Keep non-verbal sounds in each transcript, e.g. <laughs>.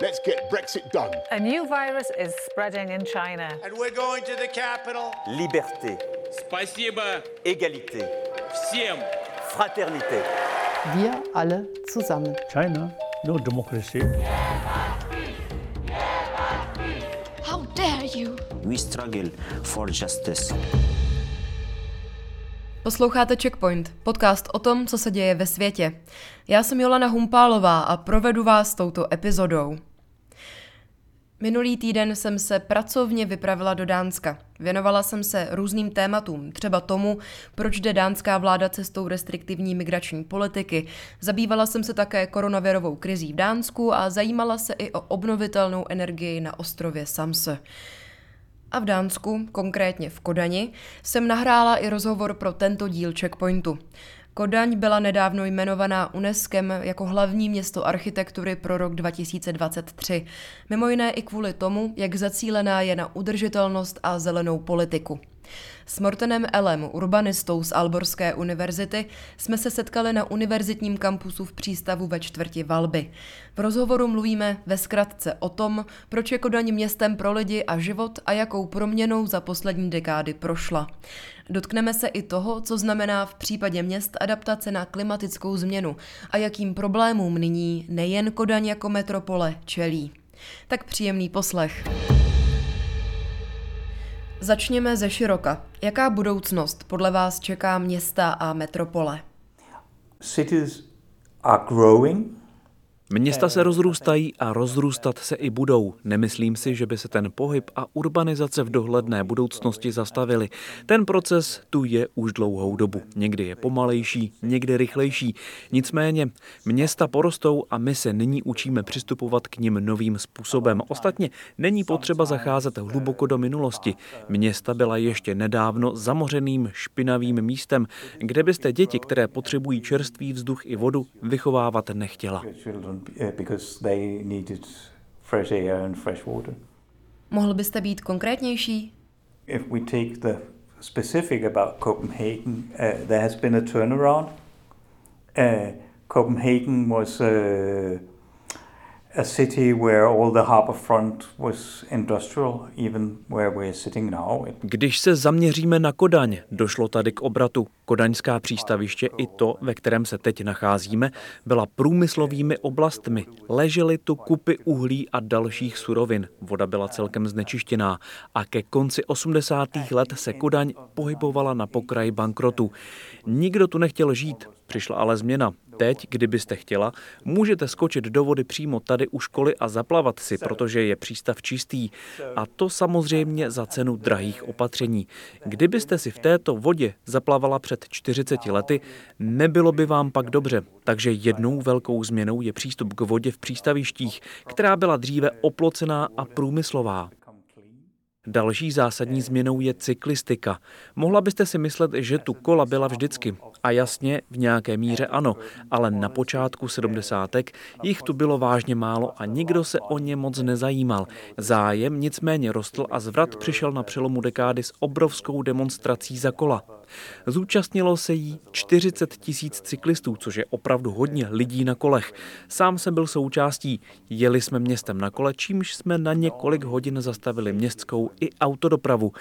Let's get Brexit done. A new virus is spreading in China. And we're going to the capital. Liberté, Спасибо égalité, всем! fraternité. Wir alle zusammen. China, no democracy. How dare you? We struggle for justice. Posloucháte Checkpoint, podcast o tom, co se děje ve světě. Já jsem Jolana Humpálová a provedu vás touto epizodou. Minulý týden jsem se pracovně vypravila do Dánska. Věnovala jsem se různým tématům, třeba tomu, proč jde dánská vláda cestou restriktivní migrační politiky. Zabývala jsem se také koronavirovou krizí v Dánsku a zajímala se i o obnovitelnou energii na ostrově Samse. A v Dánsku, konkrétně v Kodani, jsem nahrála i rozhovor pro tento díl Checkpointu. Kodaň byla nedávno jmenovaná UNESCO jako hlavní město architektury pro rok 2023. Mimo jiné i kvůli tomu, jak zacílená je na udržitelnost a zelenou politiku. S Mortenem Elem, urbanistou z Alborské univerzity, jsme se setkali na univerzitním kampusu v přístavu ve čtvrti Valby. V rozhovoru mluvíme ve zkratce o tom, proč je Kodaň městem pro lidi a život a jakou proměnou za poslední dekády prošla. Dotkneme se i toho, co znamená v případě měst adaptace na klimatickou změnu a jakým problémům nyní nejen Kodaň jako metropole čelí. Tak příjemný poslech. Začněme ze široka. Jaká budoucnost podle vás čeká města a metropole? Cities are growing. Města se rozrůstají a rozrůstat se i budou. Nemyslím si, že by se ten pohyb a urbanizace v dohledné budoucnosti zastavili. Ten proces tu je už dlouhou dobu. Někdy je pomalejší, někdy rychlejší. Nicméně města porostou a my se nyní učíme přistupovat k nim novým způsobem. Ostatně není potřeba zacházet hluboko do minulosti. Města byla ještě nedávno zamořeným špinavým místem, kde byste děti, které potřebují čerstvý vzduch i vodu, vychovávat nechtěla. Because they needed fresh air and fresh water. Mohl byste být konkrétnější? If we take the specific about Copenhagen, uh, there has been a turnaround. Uh, Copenhagen was uh, a city where all the harbor front was industrial, even where we're sitting now. Když se zaměříme na Kodaň, došlo tady k obratu. Kodaňská přístaviště i to, ve kterém se teď nacházíme, byla průmyslovými oblastmi. Ležely tu kupy uhlí a dalších surovin. Voda byla celkem znečištěná a ke konci 80. let se Kodaň pohybovala na pokraji bankrotu. Nikdo tu nechtěl žít, přišla ale změna. Teď, kdybyste chtěla, můžete skočit do vody přímo tady u školy a zaplavat si, protože je přístav čistý. A to samozřejmě za cenu drahých opatření. Kdybyste si v této vodě zaplavala před 40 lety, nebylo by vám pak dobře. Takže jednou velkou změnou je přístup k vodě v přístavištích, která byla dříve oplocená a průmyslová. Další zásadní změnou je cyklistika. Mohla byste si myslet, že tu kola byla vždycky. A jasně, v nějaké míře ano, ale na počátku sedmdesátek jich tu bylo vážně málo a nikdo se o ně moc nezajímal. Zájem nicméně rostl a zvrat přišel na přelomu dekády s obrovskou demonstrací za kola. Zúčastnilo se jí 40 tisíc cyklistů, což je opravdu hodně lidí na kolech. Sám jsem byl součástí. Jeli jsme městem na kole, čímž jsme na několik hodin zastavili městskou i autodopravu.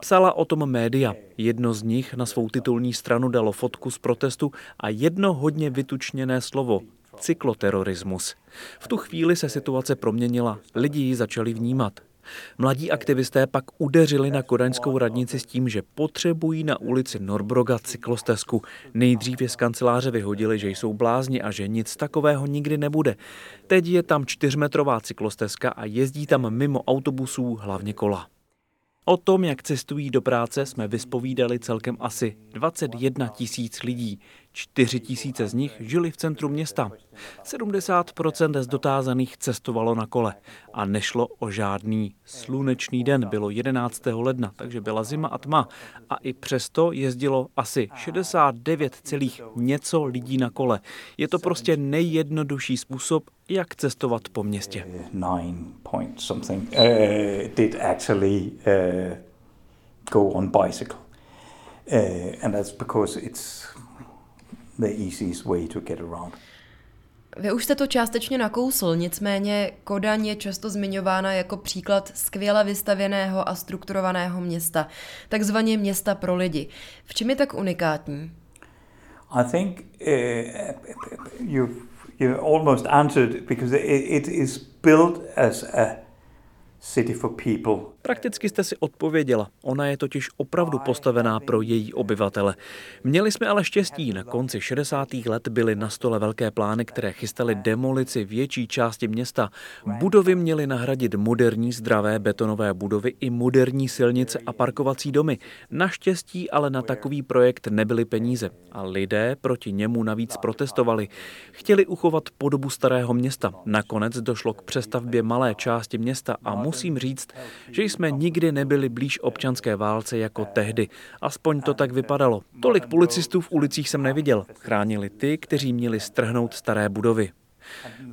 Psala o tom média. Jedno z nich na svou titulní stranu dalo fotku z protestu a jedno hodně vytučněné slovo cykloterorismus. V tu chvíli se situace proměnila, lidi ji začali vnímat. Mladí aktivisté pak udeřili na kodaňskou radnici s tím, že potřebují na ulici Norbroga cyklostezku. Nejdřív je z kanceláře vyhodili, že jsou blázni a že nic takového nikdy nebude. Teď je tam čtyřmetrová cyklostezka a jezdí tam mimo autobusů hlavně kola. O tom, jak cestují do práce, jsme vyspovídali celkem asi 21 tisíc lidí. 4 tisíce z nich žili v centru města. 70% z dotázaných cestovalo na kole a nešlo o žádný slunečný den. Bylo 11. ledna, takže byla zima a tma a i přesto jezdilo asi 69, něco lidí na kole. Je to prostě nejjednodušší způsob, jak cestovat po městě. Did actually uh, go on bicycle. Uh, and that's because it's the easiest way to get around. Vy už jste to částečně nakousl, nicméně Kodaň je často zmiňována jako příklad skvěle vystavěného a strukturovaného města, takzvaně města pro lidi. V čem je tak unikátní? I think uh, you you almost answered because it, it is built as a city for people Prakticky jste si odpověděla. Ona je totiž opravdu postavená pro její obyvatele. Měli jsme ale štěstí. Na konci 60. let byly na stole velké plány, které chystaly demolici větší části města. Budovy měly nahradit moderní zdravé betonové budovy i moderní silnice a parkovací domy. Naštěstí ale na takový projekt nebyly peníze a lidé proti němu navíc protestovali. Chtěli uchovat podobu starého města. Nakonec došlo k přestavbě malé části města a musím říct, že jsme nikdy nebyli blíž občanské válce jako tehdy. Aspoň to tak vypadalo. Tolik policistů v ulicích jsem neviděl. Chránili ty, kteří měli strhnout staré budovy.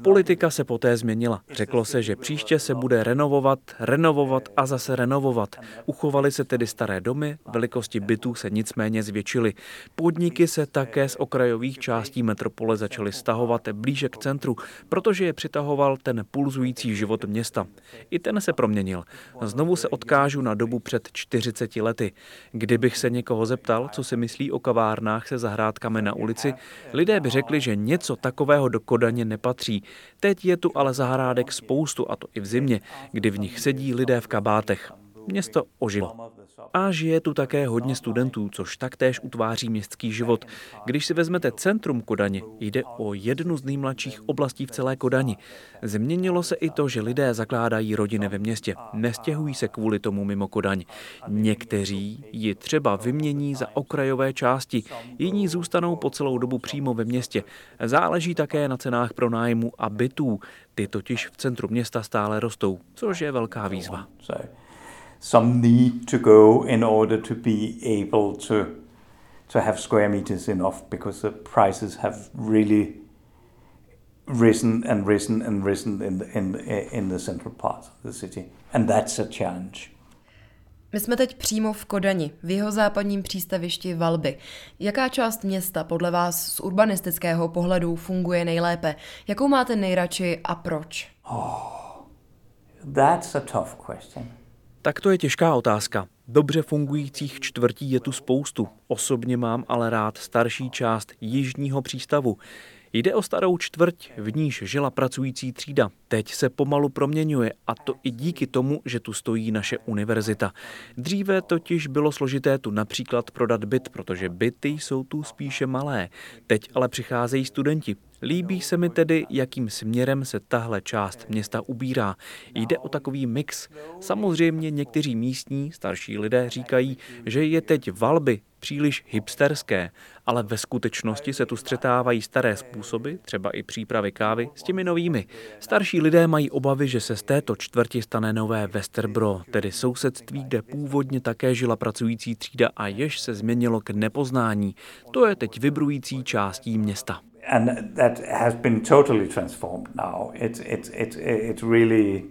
Politika se poté změnila. Řeklo se, že příště se bude renovovat, renovovat a zase renovovat. Uchovaly se tedy staré domy, velikosti bytů se nicméně zvětšily. Podniky se také z okrajových částí metropole začaly stahovat blíže k centru, protože je přitahoval ten pulzující život města. I ten se proměnil. Znovu se odkážu na dobu před 40 lety. Kdybych se někoho zeptal, co si myslí o kavárnách se zahrádkami na ulici, lidé by řekli, že něco takového do Kodaně nepatří nepatří. Teď je tu ale zahrádek spoustu, a to i v zimě, kdy v nich sedí lidé v kabátech. Město ožilo. A žije tu také hodně studentů, což taktéž utváří městský život. Když si vezmete centrum Kodaně, jde o jednu z nejmladších oblastí v celé Kodani. Změnilo se i to, že lidé zakládají rodiny ve městě. Nestěhují se kvůli tomu mimo Kodaň. Někteří ji třeba vymění za okrajové části, jiní zůstanou po celou dobu přímo ve městě. Záleží také na cenách pronájmu a bytů. Ty totiž v centru města stále rostou, což je velká výzva some need to go in order to be able to to have square meters enough because the prices have really risen and risen and risen in the, in in the central part of the city and that's a challenge. My jsme teď přímo v Kodani, v jeho západním přístavišti Valby. Jaká část města podle vás z urbanistického pohledu funguje nejlépe? Jakou máte nejradši a proč? Oh, that's a tough question. Tak to je těžká otázka. Dobře fungujících čtvrtí je tu spoustu. Osobně mám ale rád starší část jižního přístavu. Jde o starou čtvrť, v níž žila pracující třída. Teď se pomalu proměňuje a to i díky tomu, že tu stojí naše univerzita. Dříve totiž bylo složité tu například prodat byt, protože byty jsou tu spíše malé. Teď ale přicházejí studenti. Líbí se mi tedy, jakým směrem se tahle část města ubírá. Jde o takový mix. Samozřejmě někteří místní starší lidé říkají, že je teď valby příliš hipsterské, ale ve skutečnosti se tu střetávají staré způsoby, třeba i přípravy kávy, s těmi novými. Starší lidé mají obavy, že se z této čtvrti stane nové Westerbro, tedy sousedství, kde původně také žila pracující třída a jež se změnilo k nepoznání. To je teď vybrující částí města. And that has been totally transformed now. It's, it's, it's, it's really,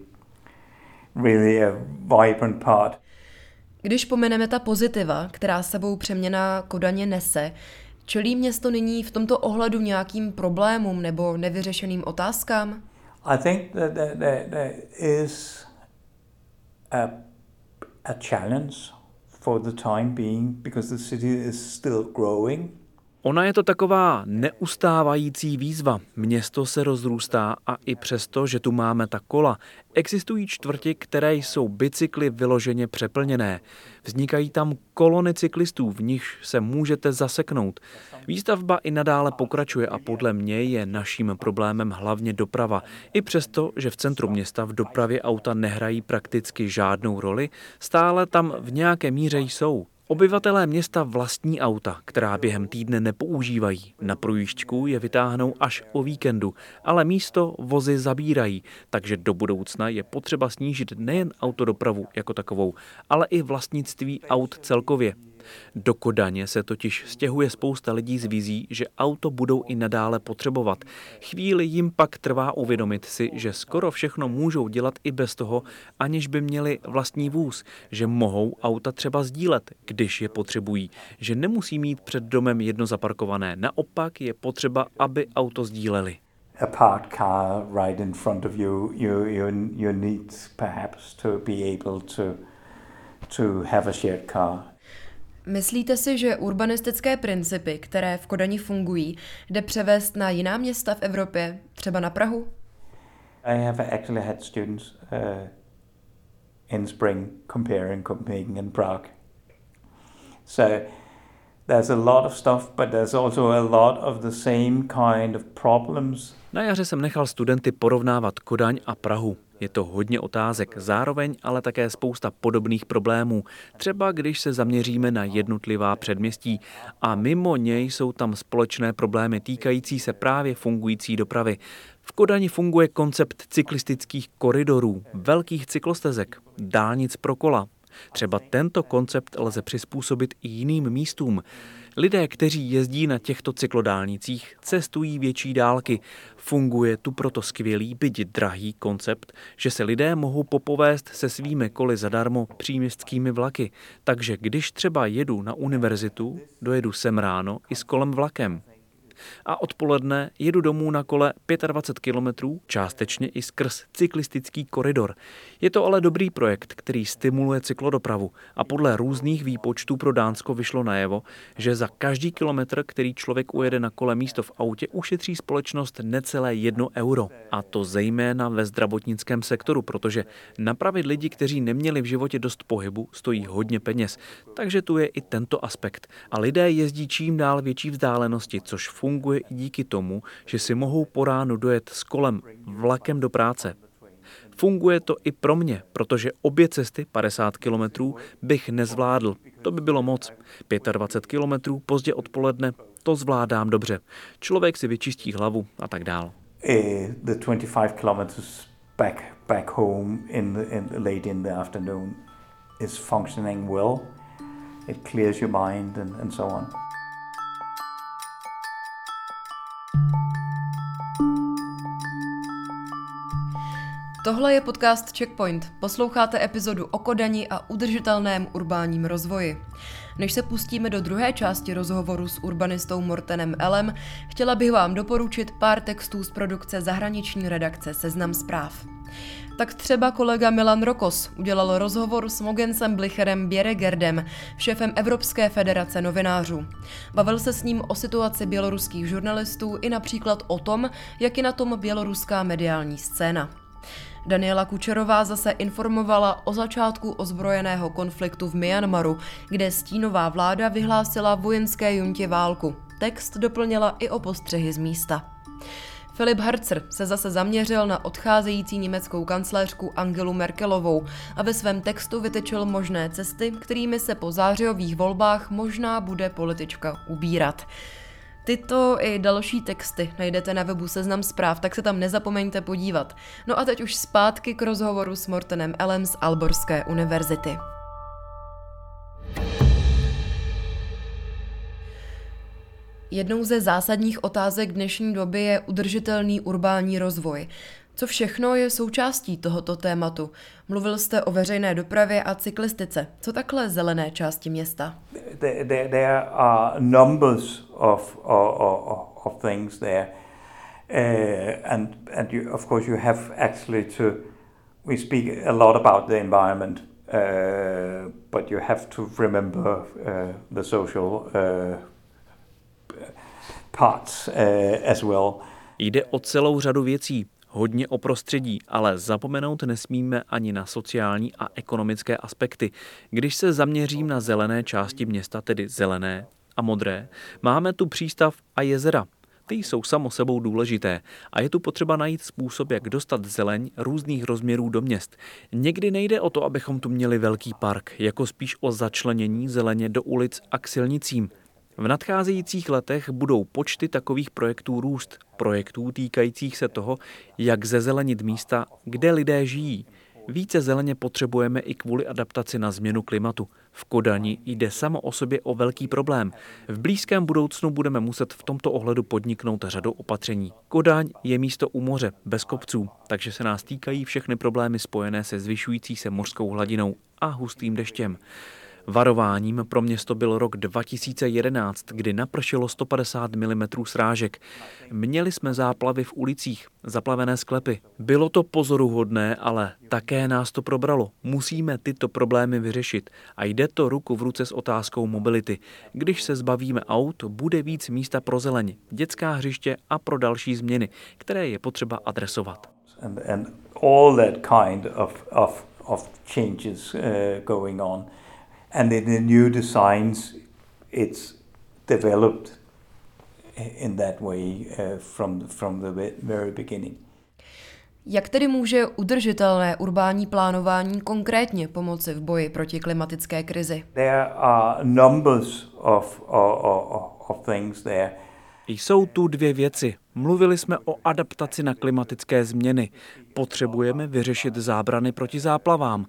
really a vibrant part. Když pomeneme ta pozitiva, která sebou přeměna Kodaně nese, čelí město nyní v tomto ohledu nějakým problémům nebo nevyřešeným otázkám? I think that there, there is a, a challenge for the time being because the city is still growing. Ona je to taková neustávající výzva. Město se rozrůstá a i přesto, že tu máme ta kola, existují čtvrti, které jsou bicykly vyloženě přeplněné. Vznikají tam kolony cyklistů, v nichž se můžete zaseknout. Výstavba i nadále pokračuje a podle mě je naším problémem hlavně doprava. I přesto, že v centru města v dopravě auta nehrají prakticky žádnou roli, stále tam v nějaké míře jsou. Obyvatelé města vlastní auta, která během týdne nepoužívají. Na projížďku je vytáhnou až o víkendu, ale místo vozy zabírají, takže do budoucna je potřeba snížit nejen autodopravu jako takovou, ale i vlastnictví aut celkově. Do Kodaně se totiž stěhuje spousta lidí z vizí, že auto budou i nadále potřebovat. Chvíli jim pak trvá uvědomit si, že skoro všechno můžou dělat i bez toho, aniž by měli vlastní vůz, že mohou auta třeba sdílet, když je potřebují, že nemusí mít před domem jedno zaparkované. Naopak je potřeba, aby auto sdíleli. A parked car right in front of you, you, you, you need perhaps to be able to, to have a shared car. Myslíte si, že urbanistické principy, které v Kodani fungují, jde převést na jiná města v Evropě, třeba na Prahu? I have actually had students uh, in spring comparing Copenhagen and Prague. So there's a lot of stuff, but there's also a lot of the same kind of problems. Na jaře jsem nechal studenty porovnávat Kodaň a Prahu. Je to hodně otázek, zároveň ale také spousta podobných problémů. Třeba když se zaměříme na jednotlivá předměstí a mimo něj jsou tam společné problémy týkající se právě fungující dopravy. V Kodani funguje koncept cyklistických koridorů, velkých cyklostezek, dálnic pro kola. Třeba tento koncept lze přizpůsobit i jiným místům. Lidé, kteří jezdí na těchto cyklodálnicích, cestují větší dálky. Funguje tu proto skvělý, byť drahý koncept, že se lidé mohou popovést se svými koly zadarmo příměstskými vlaky. Takže když třeba jedu na univerzitu, dojedu sem ráno i s kolem vlakem a odpoledne jedu domů na kole 25 kilometrů, částečně i skrz cyklistický koridor. Je to ale dobrý projekt, který stimuluje cyklodopravu a podle různých výpočtů pro Dánsko vyšlo najevo, že za každý kilometr, který člověk ujede na kole místo v autě, ušetří společnost necelé jedno euro. A to zejména ve zdravotnickém sektoru, protože napravit lidi, kteří neměli v životě dost pohybu, stojí hodně peněz. Takže tu je i tento aspekt. A lidé jezdí čím dál větší vzdálenosti, což funguje funguje i díky tomu, že si mohou po ránu dojet s kolem vlakem do práce. Funguje to i pro mě, protože obě cesty 50 kilometrů bych nezvládl. To by bylo moc. 25 kilometrů pozdě odpoledne, to zvládám dobře. Člověk si vyčistí hlavu a tak dál. The 25 kilometers back back home in the, in late in the afternoon is functioning well. It clears your mind and, and so on. Tohle je podcast Checkpoint. Posloucháte epizodu o Kodani a udržitelném urbánním rozvoji. Než se pustíme do druhé části rozhovoru s urbanistou Mortenem Elem, chtěla bych vám doporučit pár textů z produkce zahraniční redakce Seznam zpráv. Tak třeba kolega Milan Rokos udělal rozhovor s Mogensem Blicherem Běregerdem, šéfem Evropské federace novinářů. Bavil se s ním o situaci běloruských žurnalistů i například o tom, jak je na tom běloruská mediální scéna. Daniela Kučerová zase informovala o začátku ozbrojeného konfliktu v Myanmaru, kde stínová vláda vyhlásila vojenské juntě válku. Text doplnila i o postřehy z místa. Filip Harcer se zase zaměřil na odcházející německou kancléřku Angelu Merkelovou a ve svém textu vytečil možné cesty, kterými se po zářijových volbách možná bude politička ubírat. Tyto i další texty najdete na webu Seznam zpráv, tak se tam nezapomeňte podívat. No a teď už zpátky k rozhovoru s Mortenem Elem z Alborské univerzity. Jednou ze zásadních otázek dnešní doby je udržitelný urbální rozvoj. Co všechno je součástí tohoto tématu? Mluvil jste o veřejné dopravě a cyklistice. Co takhle zelené části města? There, there, there are numbers of, of, of things there. Uh, and and you, of course you have actually to, we speak a lot about the environment, uh, but you have to remember uh, the social uh, parts uh, as well. Jde o celou řadu věcí hodně o prostředí, ale zapomenout nesmíme ani na sociální a ekonomické aspekty. Když se zaměřím na zelené části města, tedy zelené a modré, máme tu přístav a jezera. Ty jsou samo sebou důležité a je tu potřeba najít způsob, jak dostat zeleň různých rozměrů do měst. Někdy nejde o to, abychom tu měli velký park, jako spíš o začlenění zeleně do ulic a k silnicím. V nadcházejících letech budou počty takových projektů růst, projektů týkajících se toho, jak zezelenit místa, kde lidé žijí. Více zeleně potřebujeme i kvůli adaptaci na změnu klimatu. V Kodani jde samo o sobě o velký problém. V blízkém budoucnu budeme muset v tomto ohledu podniknout řadu opatření. Kodaň je místo u moře, bez kopců, takže se nás týkají všechny problémy spojené se zvyšující se mořskou hladinou a hustým deštěm. Varováním pro město byl rok 2011, kdy napršelo 150 mm srážek. Měli jsme záplavy v ulicích, zaplavené sklepy. Bylo to pozoruhodné, ale také nás to probralo. Musíme tyto problémy vyřešit a jde to ruku v ruce s otázkou mobility. Když se zbavíme aut, bude víc místa pro zeleň, dětská hřiště a pro další změny, které je potřeba adresovat. And, and all that kind of, of, of changes uh, going on. And in the new designs, it's developed in that way uh, from, from the very beginning. Jak tedy může udržitelné urbání plánování konkrétně pomoci v boji proti klimatické krizi? There are numbers of, of, of, things there. Jsou tu dvě věci. Mluvili jsme o adaptaci na klimatické změny. Potřebujeme vyřešit zábrany proti záplavám.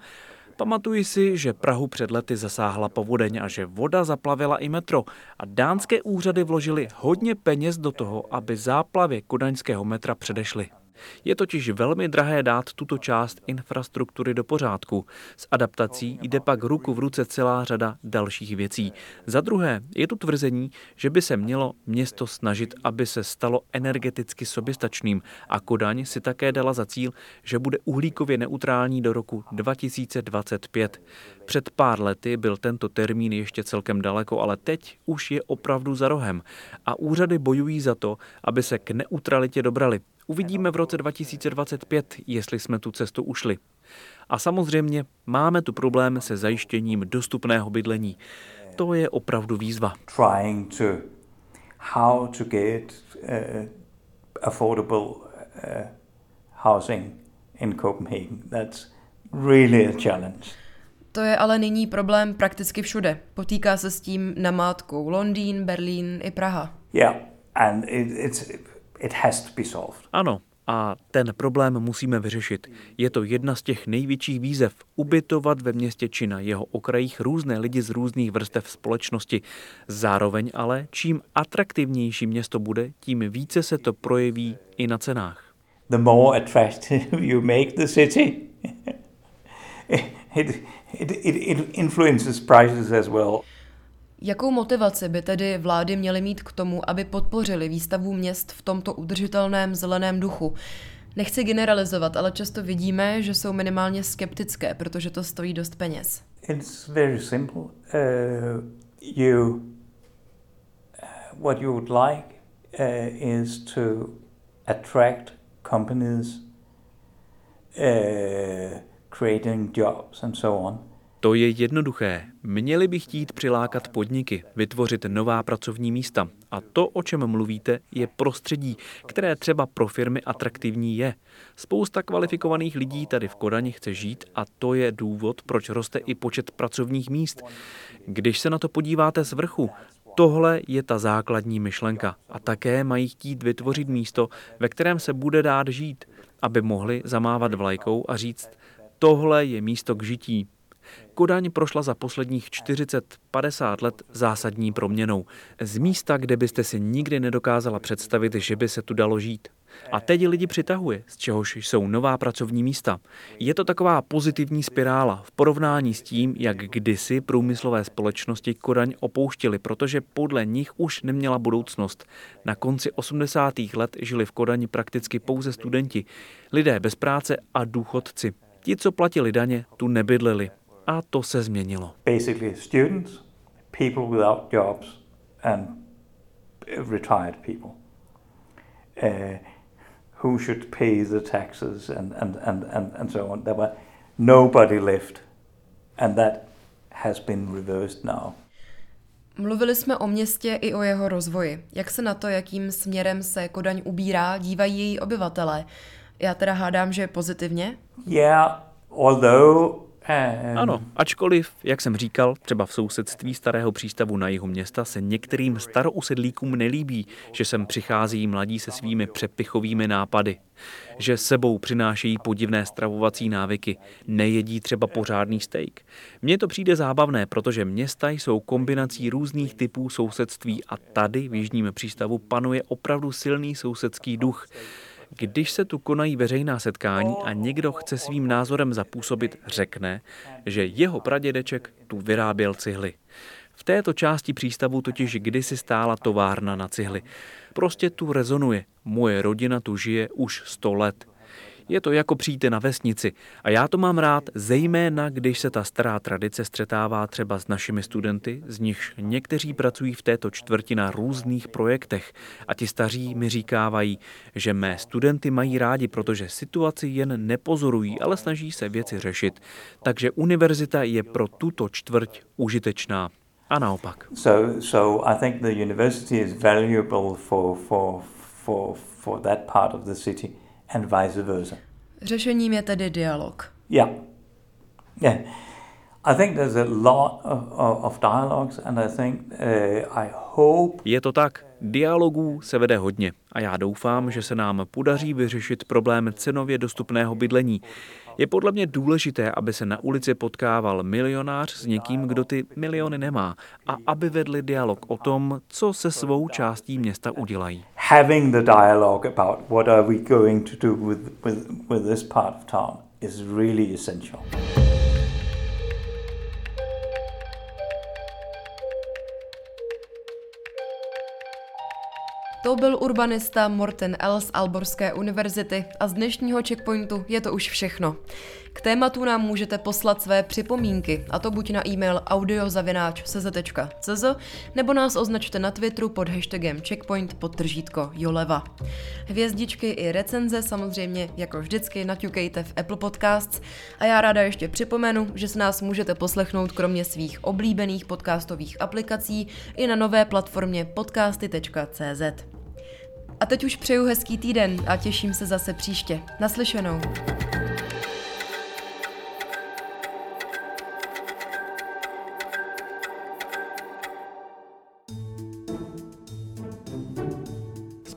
Pamatuji si, že Prahu před lety zasáhla povodeň a že voda zaplavila i metro a dánské úřady vložily hodně peněz do toho, aby záplavě kodaňského metra předešly. Je totiž velmi drahé dát tuto část infrastruktury do pořádku. S adaptací jde pak ruku v ruce celá řada dalších věcí. Za druhé je tu tvrzení, že by se mělo město snažit, aby se stalo energeticky soběstačným a Kodaň si také dala za cíl, že bude uhlíkově neutrální do roku 2025. Před pár lety byl tento termín ještě celkem daleko, ale teď už je opravdu za rohem a úřady bojují za to, aby se k neutralitě dobrali. Uvidíme v roce 2025, jestli jsme tu cestu ušli. A samozřejmě máme tu problém se zajištěním dostupného bydlení. To je opravdu výzva. Trying to how to get uh, affordable uh, housing in Copenhagen. That's really a challenge. To je ale nyní problém prakticky všude. Potýká se s tím namátkou Londýn, Berlín i Praha. Yeah, and it, it's it has to be solved. Ano, a ten problém musíme vyřešit. Je to jedna z těch největších výzev ubytovat ve městě či na jeho okrajích různé lidi z různých vrstev společnosti. Zároveň ale, čím atraktivnější město bude, tím více se to projeví i na cenách. The more attractive <laughs> you make the city, <laughs> it, it, it, it influences prices as well. Jakou motivaci by tedy vlády měly mít k tomu, aby podpořili výstavu měst v tomto udržitelném zeleném duchu? Nechci generalizovat, ale často vidíme, že jsou minimálně skeptické, protože to stojí dost peněz. It's very simple. Uh, you, uh, what you would like uh, is to attract companies uh, creating jobs and so on. To je jednoduché. Měli by chtít přilákat podniky, vytvořit nová pracovní místa. A to, o čem mluvíte, je prostředí, které třeba pro firmy atraktivní je. Spousta kvalifikovaných lidí tady v Kodani chce žít a to je důvod, proč roste i počet pracovních míst. Když se na to podíváte z vrchu, Tohle je ta základní myšlenka a také mají chtít vytvořit místo, ve kterém se bude dát žít, aby mohli zamávat vlajkou a říct, tohle je místo k žití, Kodaň prošla za posledních 40-50 let zásadní proměnou. Z místa, kde byste si nikdy nedokázala představit, že by se tu dalo žít. A teď lidi přitahuje, z čehož jsou nová pracovní místa. Je to taková pozitivní spirála v porovnání s tím, jak kdysi průmyslové společnosti Kodaň opouštěly, protože podle nich už neměla budoucnost. Na konci 80. let žili v Kodani prakticky pouze studenti, lidé bez práce a důchodci. Ti, co platili daně, tu nebydleli a to se změnilo. Basically students, people without jobs and retired people. Uh, who should pay the taxes and, and, and, and, and so on. There were nobody left. And that has been reversed now. Mluvili jsme o městě i o jeho rozvoji. Jak se na to, jakým směrem se Kodaň ubírá, dívají její obyvatelé? Já teda hádám, že pozitivně? Yeah, although ano, ačkoliv, jak jsem říkal, třeba v sousedství starého přístavu na jihu města se některým starousedlíkům nelíbí, že sem přichází mladí se svými přepichovými nápady. Že sebou přinášejí podivné stravovací návyky, nejedí třeba pořádný steak. Mně to přijde zábavné, protože města jsou kombinací různých typů sousedství a tady v jižním přístavu panuje opravdu silný sousedský duch. Když se tu konají veřejná setkání a někdo chce svým názorem zapůsobit, řekne, že jeho pradědeček tu vyráběl cihly. V této části přístavu totiž kdysi stála továrna na cihly. Prostě tu rezonuje. Moje rodina tu žije už sto let. Je to jako přijít na vesnici a já to mám rád, zejména když se ta stará tradice střetává třeba s našimi studenty, z nichž někteří pracují v této čtvrti na různých projektech a ti staří mi říkávají, že mé studenty mají rádi, protože situaci jen nepozorují, ale snaží se věci řešit. Takže univerzita je pro tuto čtvrť užitečná. A naopak. So, so I think the university is valuable for, for, for, for that part of the city and vice versa. Řešením je tedy dialog. Yeah. Yeah. I think there's a lot of, of dialogues and I think uh, I hope Je to tak, dialogů se vede hodně a já doufám, že se nám podaří vyřešit problém cenově dostupného bydlení. Je podle mě důležité, aby se na ulici potkával milionář s někým, kdo ty miliony nemá a aby vedli dialog o tom, co se svou částí města udělají. Having the dialogue about what are we going to do with, with, with this part of town is really essential. To byl urbanista Morten L. z Alborské univerzity a z dnešního checkpointu je to už všechno. K tématu nám můžete poslat své připomínky, a to buď na e-mail audiozavináč.cz nebo nás označte na Twitteru pod hashtagem checkpoint podtržítko Joleva. Hvězdičky i recenze samozřejmě jako vždycky naťukejte v Apple Podcasts a já ráda ještě připomenu, že se nás můžete poslechnout kromě svých oblíbených podcastových aplikací i na nové platformě podcasty.cz. A teď už přeju hezký týden a těším se zase příště. Naslyšenou.